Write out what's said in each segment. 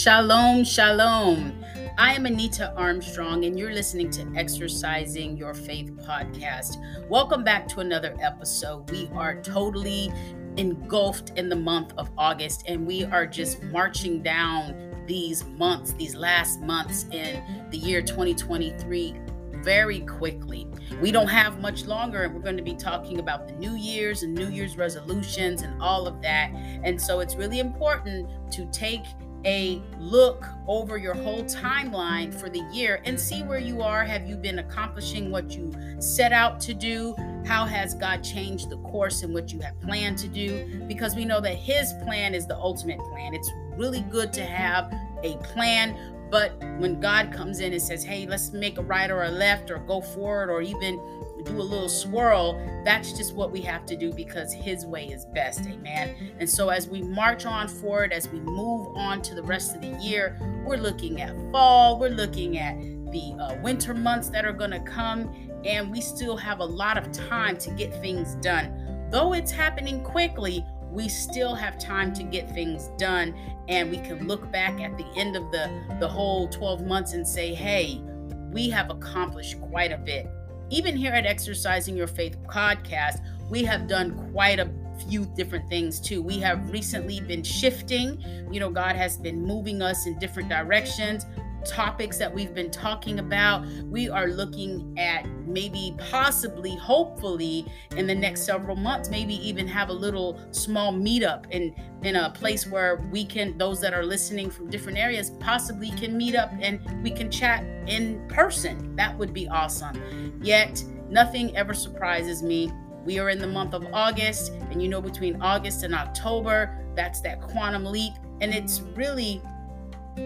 Shalom, shalom. I am Anita Armstrong, and you're listening to Exercising Your Faith podcast. Welcome back to another episode. We are totally engulfed in the month of August, and we are just marching down these months, these last months in the year 2023 very quickly. We don't have much longer, and we're going to be talking about the New Year's and New Year's resolutions and all of that. And so it's really important to take a look over your whole timeline for the year and see where you are. Have you been accomplishing what you set out to do? How has God changed the course in what you have planned to do? Because we know that His plan is the ultimate plan. It's really good to have a plan, but when God comes in and says, hey, let's make a right or a left or go forward or even do a little swirl, that's just what we have to do because His way is best. Amen. And so as we march on forward, as we move on to the rest of the year, we're looking at fall, we're looking at the uh, winter months that are going to come, and we still have a lot of time to get things done. Though it's happening quickly, we still have time to get things done and we can look back at the end of the the whole 12 months and say hey we have accomplished quite a bit even here at exercising your faith podcast we have done quite a few different things too. We have recently been shifting. You know, God has been moving us in different directions topics that we've been talking about. We are looking at maybe, possibly, hopefully, in the next several months, maybe even have a little small meetup in in a place where we can, those that are listening from different areas, possibly can meet up and we can chat in person. That would be awesome. Yet, nothing ever surprises me. We are in the month of August, and you know, between August and October, that's that quantum leap. And it's really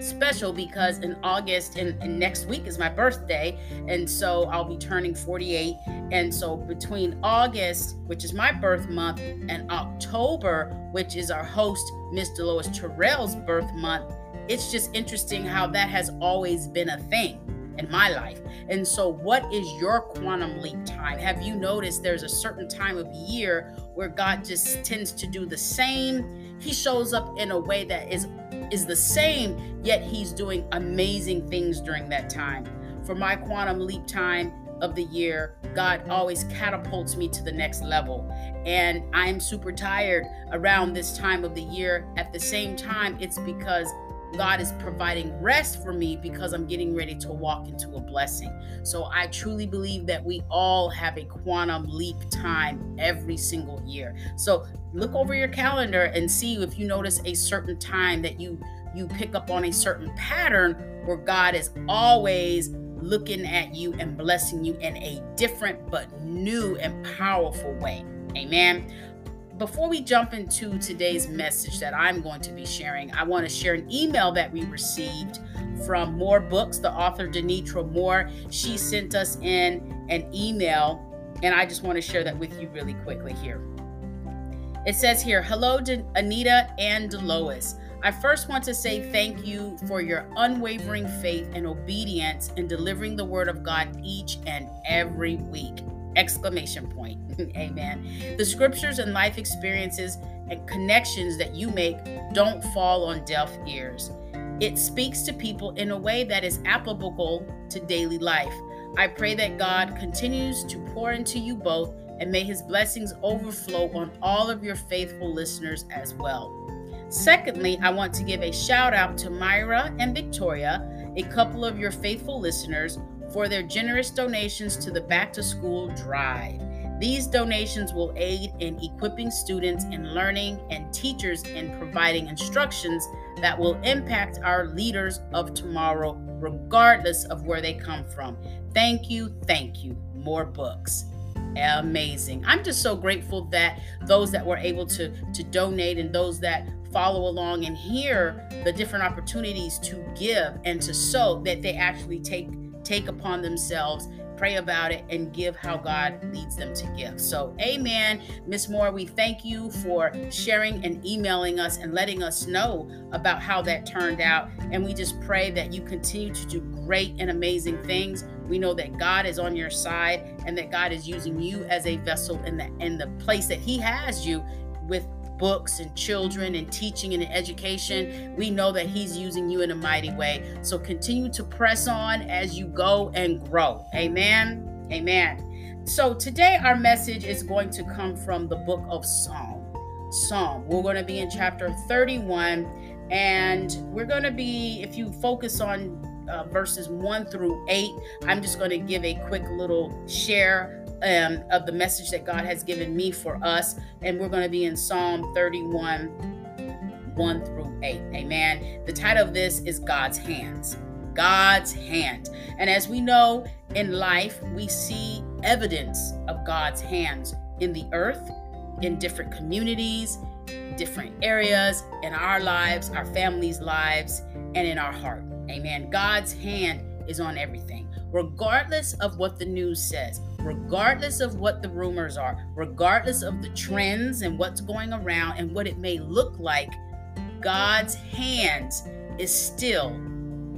special because in August and, and, next week is my birthday. And so I'll be turning 48. And so between August, which is my birth month, and October, which is our host, Miss Deloise Terrell's birth month, it's just interesting how that has always been a thing in my life. And so, what is your quantum leap time? Have you noticed there's a certain time of year where God just tends to do the same? He shows up in a way that is is the same, yet he's doing amazing things during that time. For my quantum leap time of the year, God always catapults me to the next level. And I'm super tired around this time of the year. At the same time, it's because God is providing rest for me because I'm getting ready to walk into a blessing. So I truly believe that we all have a quantum leap time every single year. So look over your calendar and see if you notice a certain time that you you pick up on a certain pattern where God is always looking at you and blessing you in a different but new and powerful way. Amen before we jump into today's message that I'm going to be sharing, I want to share an email that we received from More Books, the author Denitra Moore. She sent us in an email, and I just want to share that with you really quickly here. It says here, Hello, De- Anita and Lois. I first want to say thank you for your unwavering faith and obedience in delivering the word of God each and every week exclamation point. Amen. The scriptures and life experiences and connections that you make don't fall on deaf ears. It speaks to people in a way that is applicable to daily life. I pray that god continues to pour into you both and may his blessings overflow on all of your faithful listeners as well. Secondly i want to give a shout out to myra and victoria a couple of your faithful listeners for their generous donations to the Back to School Drive. These donations will aid in equipping students in learning and teachers in providing instructions that will impact our leaders of tomorrow, regardless of where they come from. Thank you, thank you. More books. Amazing. I'm just so grateful that those that were able to, to donate and those that follow along and hear the different opportunities to give and to sow that they actually take take upon themselves pray about it and give how God leads them to give. So, amen. Miss Moore, we thank you for sharing and emailing us and letting us know about how that turned out. And we just pray that you continue to do great and amazing things. We know that God is on your side and that God is using you as a vessel in the in the place that He has you with books and children and teaching and education. We know that He's using you in a mighty way. So continue to press on as you go and grow. Amen. Amen. So today our message is going to come from the book of Psalm. Psalm. We're going to be in chapter 31 and we're going to be if you focus on uh, verses 1 through 8. I'm just going to give a quick little share um, of the message that God has given me for us. And we're going to be in Psalm 31 1 through 8. Amen. The title of this is God's Hands. God's hand. And as we know in life, we see evidence of God's hands in the earth, in different communities, different areas, in our lives, our families' lives, and in our heart. Amen. God's hand is on everything, regardless of what the news says, regardless of what the rumors are, regardless of the trends and what's going around and what it may look like. God's hands is still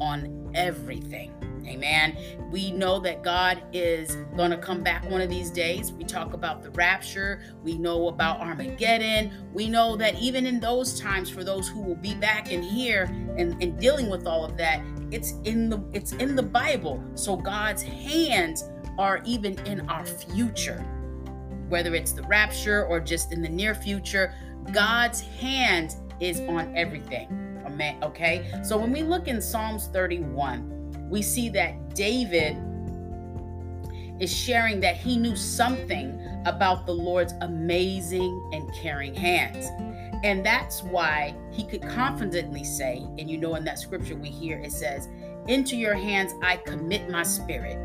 on everything. Amen. We know that God is going to come back one of these days. We talk about the rapture. We know about Armageddon. We know that even in those times, for those who will be back in here and, and dealing with all of that, it's in the it's in the Bible. So God's hands are even in our future. Whether it's the rapture or just in the near future, God's hand is on everything. Amen. Okay. So when we look in Psalms 31, we see that David is sharing that he knew something about the Lord's amazing and caring hands. And that's why he could confidently say, and you know, in that scripture we hear it says, Into your hands I commit my spirit.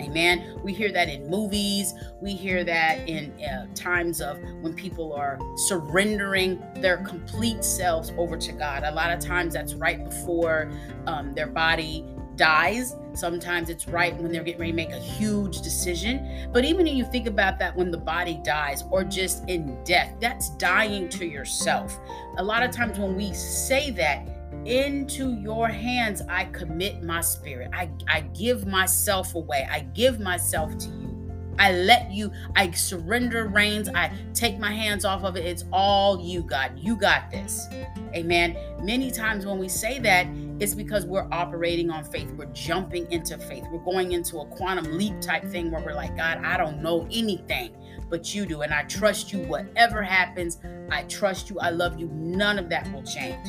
Amen. We hear that in movies. We hear that in uh, times of when people are surrendering their complete selves over to God. A lot of times that's right before um, their body dies. Sometimes it's right when they're getting ready to make a huge decision. But even when you think about that when the body dies or just in death, that's dying to yourself. A lot of times when we say that, into your hands I commit my spirit. I, I give myself away. I give myself to you. I let you, I surrender reins. I take my hands off of it. It's all you, God. You got this. Amen. Many times when we say that, it's because we're operating on faith. We're jumping into faith. We're going into a quantum leap type thing where we're like, God, I don't know anything, but you do. And I trust you. Whatever happens, I trust you. I love you. None of that will change.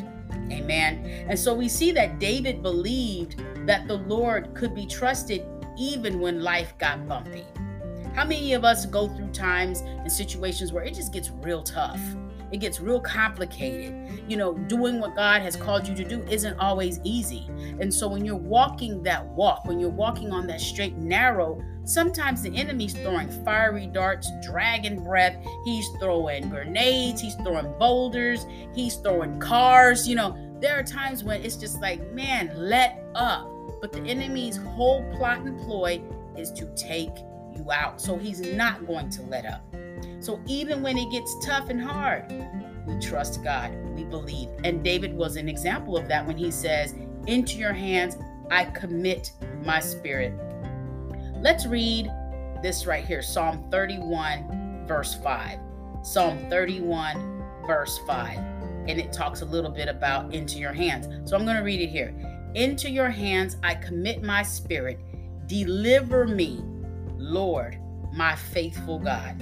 Amen. And so we see that David believed that the Lord could be trusted even when life got bumpy. How many of us go through times and situations where it just gets real tough? It gets real complicated. You know, doing what God has called you to do isn't always easy. And so when you're walking that walk, when you're walking on that straight narrow, sometimes the enemy's throwing fiery darts, dragon breath. He's throwing grenades, he's throwing boulders, he's throwing cars. You know, there are times when it's just like, man, let up. But the enemy's whole plot and ploy is to take you out. So he's not going to let up. So even when it gets tough and hard, we trust God, we believe. And David was an example of that when he says, Into your hands I commit my spirit. Let's read this right here Psalm 31, verse 5. Psalm 31, verse 5. And it talks a little bit about into your hands. So I'm going to read it here. Into your hands I commit my spirit. Deliver me Lord, my faithful God.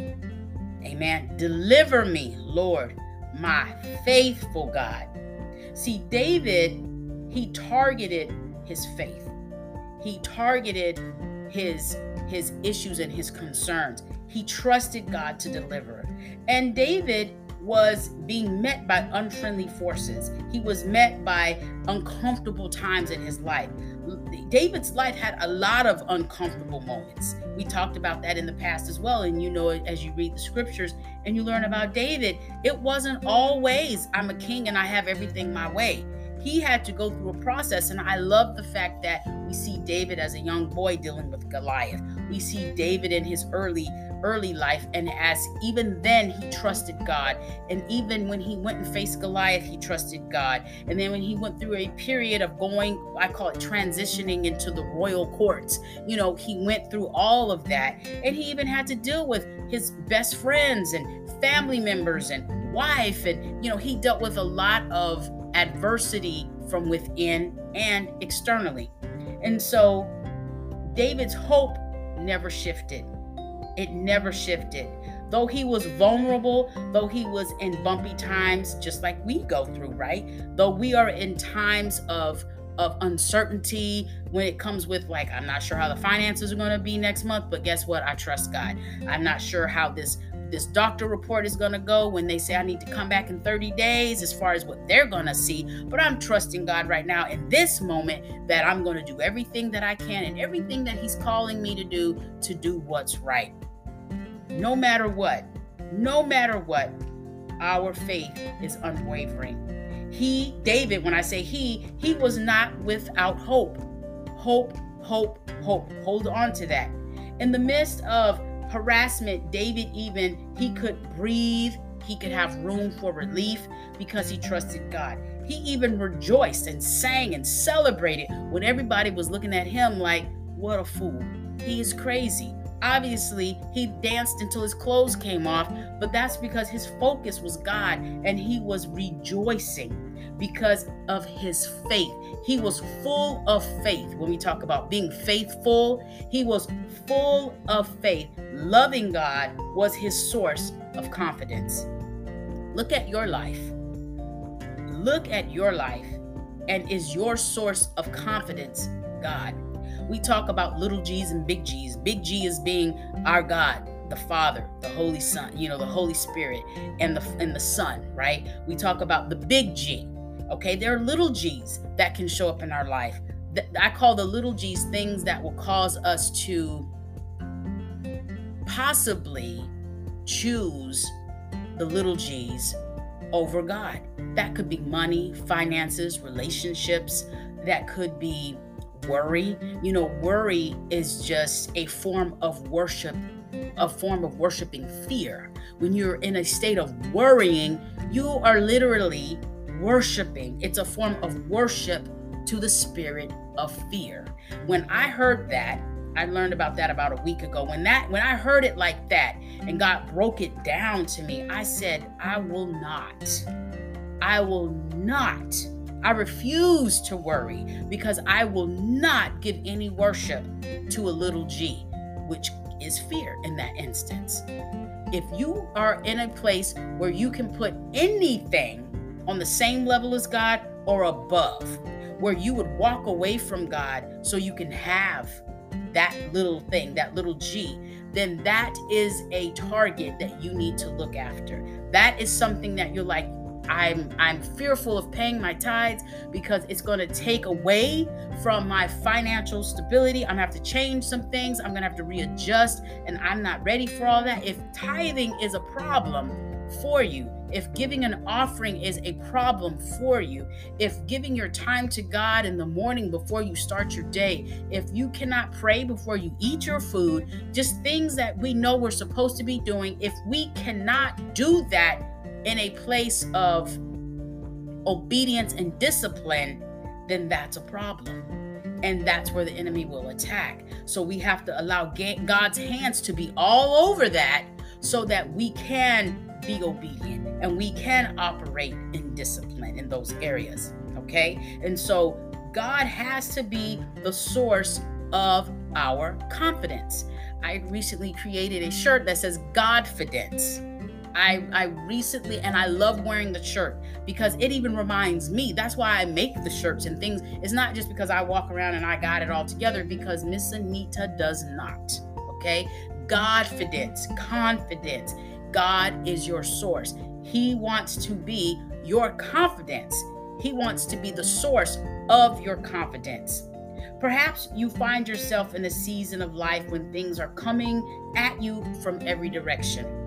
Amen. Deliver me, Lord, my faithful God. See, David, he targeted his faith. He targeted his his issues and his concerns. He trusted God to deliver. And David was being met by unfriendly forces. He was met by uncomfortable times in his life. David's life had a lot of uncomfortable moments. We talked about that in the past as well. And you know, as you read the scriptures and you learn about David, it wasn't always, I'm a king and I have everything my way. He had to go through a process. And I love the fact that we see David as a young boy dealing with Goliath. We see David in his early early life. And as even then, he trusted God. And even when he went and faced Goliath, he trusted God. And then when he went through a period of going, I call it transitioning into the royal courts, you know, he went through all of that. And he even had to deal with his best friends and family members and wife. And, you know, he dealt with a lot of adversity from within and externally. And so David's hope never shifted. It never shifted. Though he was vulnerable, though he was in bumpy times, just like we go through, right? Though we are in times of of uncertainty when it comes with like I'm not sure how the finances are going to be next month, but guess what? I trust God. I'm not sure how this this doctor report is going to go when they say I need to come back in 30 days as far as what they're going to see. But I'm trusting God right now in this moment that I'm going to do everything that I can and everything that He's calling me to do to do what's right. No matter what, no matter what, our faith is unwavering. He, David, when I say he, he was not without hope. Hope, hope, hope. Hold on to that. In the midst of harassment, David even he could breathe, he could have room for relief because he trusted God. He even rejoiced and sang and celebrated when everybody was looking at him like, what a fool. He is crazy. Obviously, he danced until his clothes came off, but that's because his focus was God and he was rejoicing because of his faith. He was full of faith. When we talk about being faithful, he was full of faith. Loving God was his source of confidence. Look at your life. Look at your life. And is your source of confidence God? We talk about little g's and big G's. Big G is being our God, the Father, the Holy Son, you know, the Holy Spirit, and the and the Son, right? We talk about the big G, Okay, there are little G's that can show up in our life. I call the little G's things that will cause us to possibly choose the little G's over God. That could be money, finances, relationships. That could be worry. You know, worry is just a form of worship, a form of worshiping fear. When you're in a state of worrying, you are literally worshiping. It's a form of worship to the spirit of fear. When I heard that, I learned about that about a week ago. When that when I heard it like that and God broke it down to me, I said, I will not. I will not. I refuse to worry because I will not give any worship to a little g, which is fear in that instance. If you are in a place where you can put anything on the same level as God or above, where you would walk away from God so you can have that little thing, that little G, then that is a target that you need to look after. That is something that you're like, I'm I'm fearful of paying my tithes because it's going to take away from my financial stability. I'm going to have to change some things. I'm going to have to readjust and I'm not ready for all that. If tithing is a problem for you, if giving an offering is a problem for you, if giving your time to God in the morning before you start your day, if you cannot pray before you eat your food, just things that we know we're supposed to be doing, if we cannot do that in a place of obedience and discipline, then that's a problem. And that's where the enemy will attack. So we have to allow God's hands to be all over that so that we can be obedient and we can operate in discipline in those areas. Okay. And so God has to be the source of our confidence. I recently created a shirt that says Godfidence. I, I recently and I love wearing the shirt because it even reminds me. That's why I make the shirts and things. It's not just because I walk around and I got it all together because Miss Anita does not. Okay. Godfidence, confidence. God is your source. He wants to be your confidence. He wants to be the source of your confidence. Perhaps you find yourself in a season of life when things are coming at you from every direction.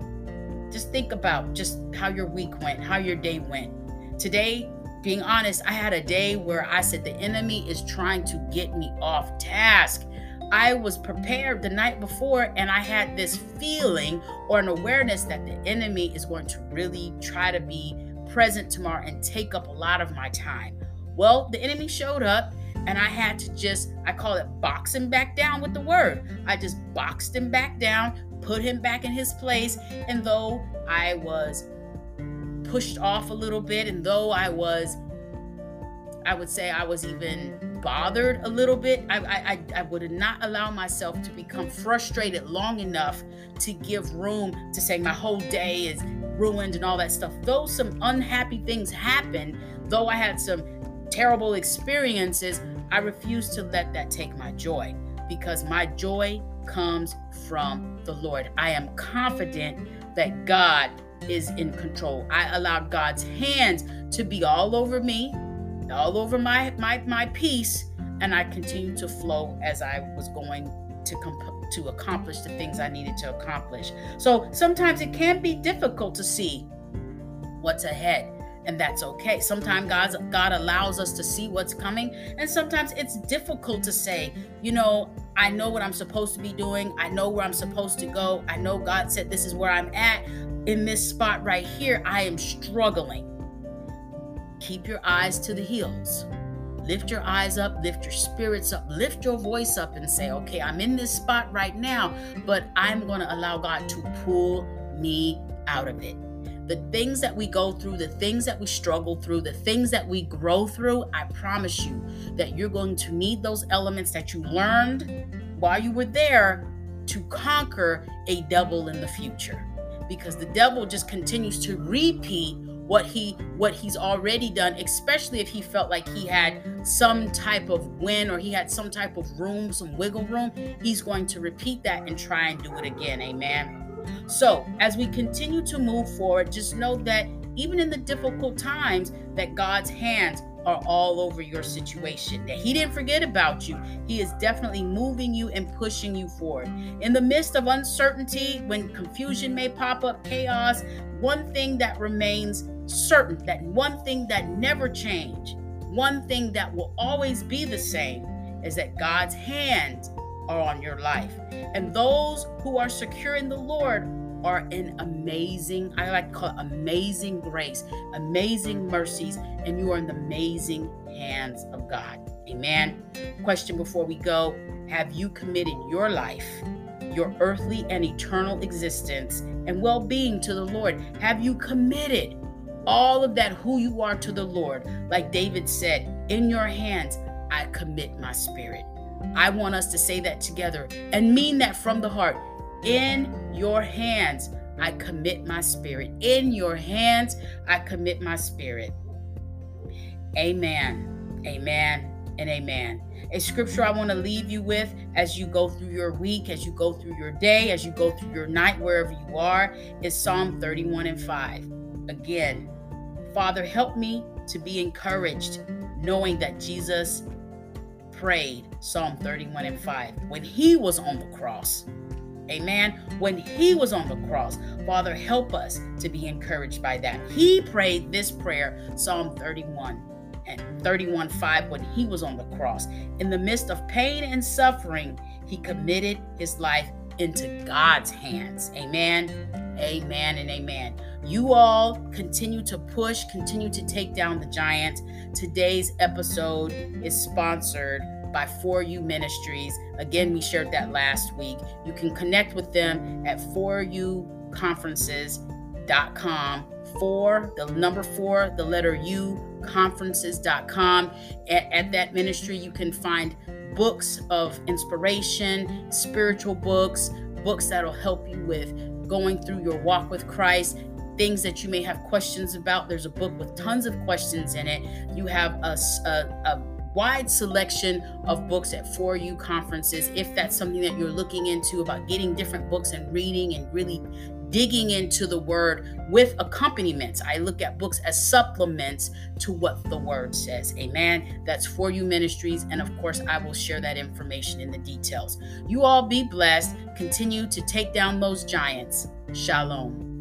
Just think about just how your week went, how your day went. Today, being honest, I had a day where I said the enemy is trying to get me off task. I was prepared the night before and I had this feeling or an awareness that the enemy is going to really try to be present tomorrow and take up a lot of my time. Well, the enemy showed up and I had to just, I call it boxing back down with the word. I just boxed him back down, put him back in his place. And though I was pushed off a little bit, and though I was, I would say I was even bothered a little bit, I, I, I would not allow myself to become frustrated long enough to give room to say my whole day is ruined and all that stuff. Though some unhappy things happened, though I had some terrible experiences, I refuse to let that take my joy because my joy comes from the Lord. I am confident that God is in control. I allowed God's hands to be all over me, all over my my my peace, and I continued to flow as I was going to comp- to accomplish the things I needed to accomplish. So sometimes it can be difficult to see what's ahead and that's okay. Sometimes God's God allows us to see what's coming, and sometimes it's difficult to say, you know, I know what I'm supposed to be doing. I know where I'm supposed to go. I know God said this is where I'm at. In this spot right here, I am struggling. Keep your eyes to the hills. Lift your eyes up, lift your spirits up, lift your voice up and say, okay, I'm in this spot right now, but I'm going to allow God to pull me out of it the things that we go through, the things that we struggle through, the things that we grow through, I promise you that you're going to need those elements that you learned while you were there to conquer a devil in the future. Because the devil just continues to repeat what he what he's already done especially if he felt like he had some type of win or he had some type of room some wiggle room he's going to repeat that and try and do it again amen so, as we continue to move forward, just know that even in the difficult times, that God's hands are all over your situation. That He didn't forget about you. He is definitely moving you and pushing you forward. In the midst of uncertainty, when confusion may pop up, chaos, one thing that remains certain, that one thing that never change, one thing that will always be the same is that God's hands are on your life. And those who are secure in the Lord are in amazing, I like to call it amazing grace, amazing mercies, and you are in the amazing hands of God. Amen. Question before we go Have you committed your life, your earthly and eternal existence, and well being to the Lord? Have you committed all of that who you are to the Lord? Like David said, In your hands I commit my spirit. I want us to say that together and mean that from the heart. In your hands, I commit my spirit. In your hands, I commit my spirit. Amen. Amen and amen. A scripture I want to leave you with as you go through your week, as you go through your day, as you go through your night, wherever you are, is Psalm 31 and 5. Again, Father, help me to be encouraged knowing that Jesus prayed Psalm 31 and 5 when he was on the cross. Amen. When he was on the cross, Father, help us to be encouraged by that. He prayed this prayer, Psalm 31 and 31 5, when he was on the cross. In the midst of pain and suffering, he committed his life into God's hands. Amen. Amen and amen. You all continue to push, continue to take down the giant. Today's episode is sponsored by For You Ministries. Again, we shared that last week. You can connect with them at foryouconferences.com. For the number four, the letter U, conferences.com. At, at that ministry, you can find books of inspiration, spiritual books, books that'll help you with going through your walk with Christ, things that you may have questions about. There's a book with tons of questions in it. You have a, a, a wide selection of books at For You conferences if that's something that you're looking into about getting different books and reading and really digging into the word with accompaniments. I look at books as supplements to what the word says. Amen. That's For You Ministries. And of course, I will share that information in the details. You all be blessed. Continue to take down those giants. Shalom.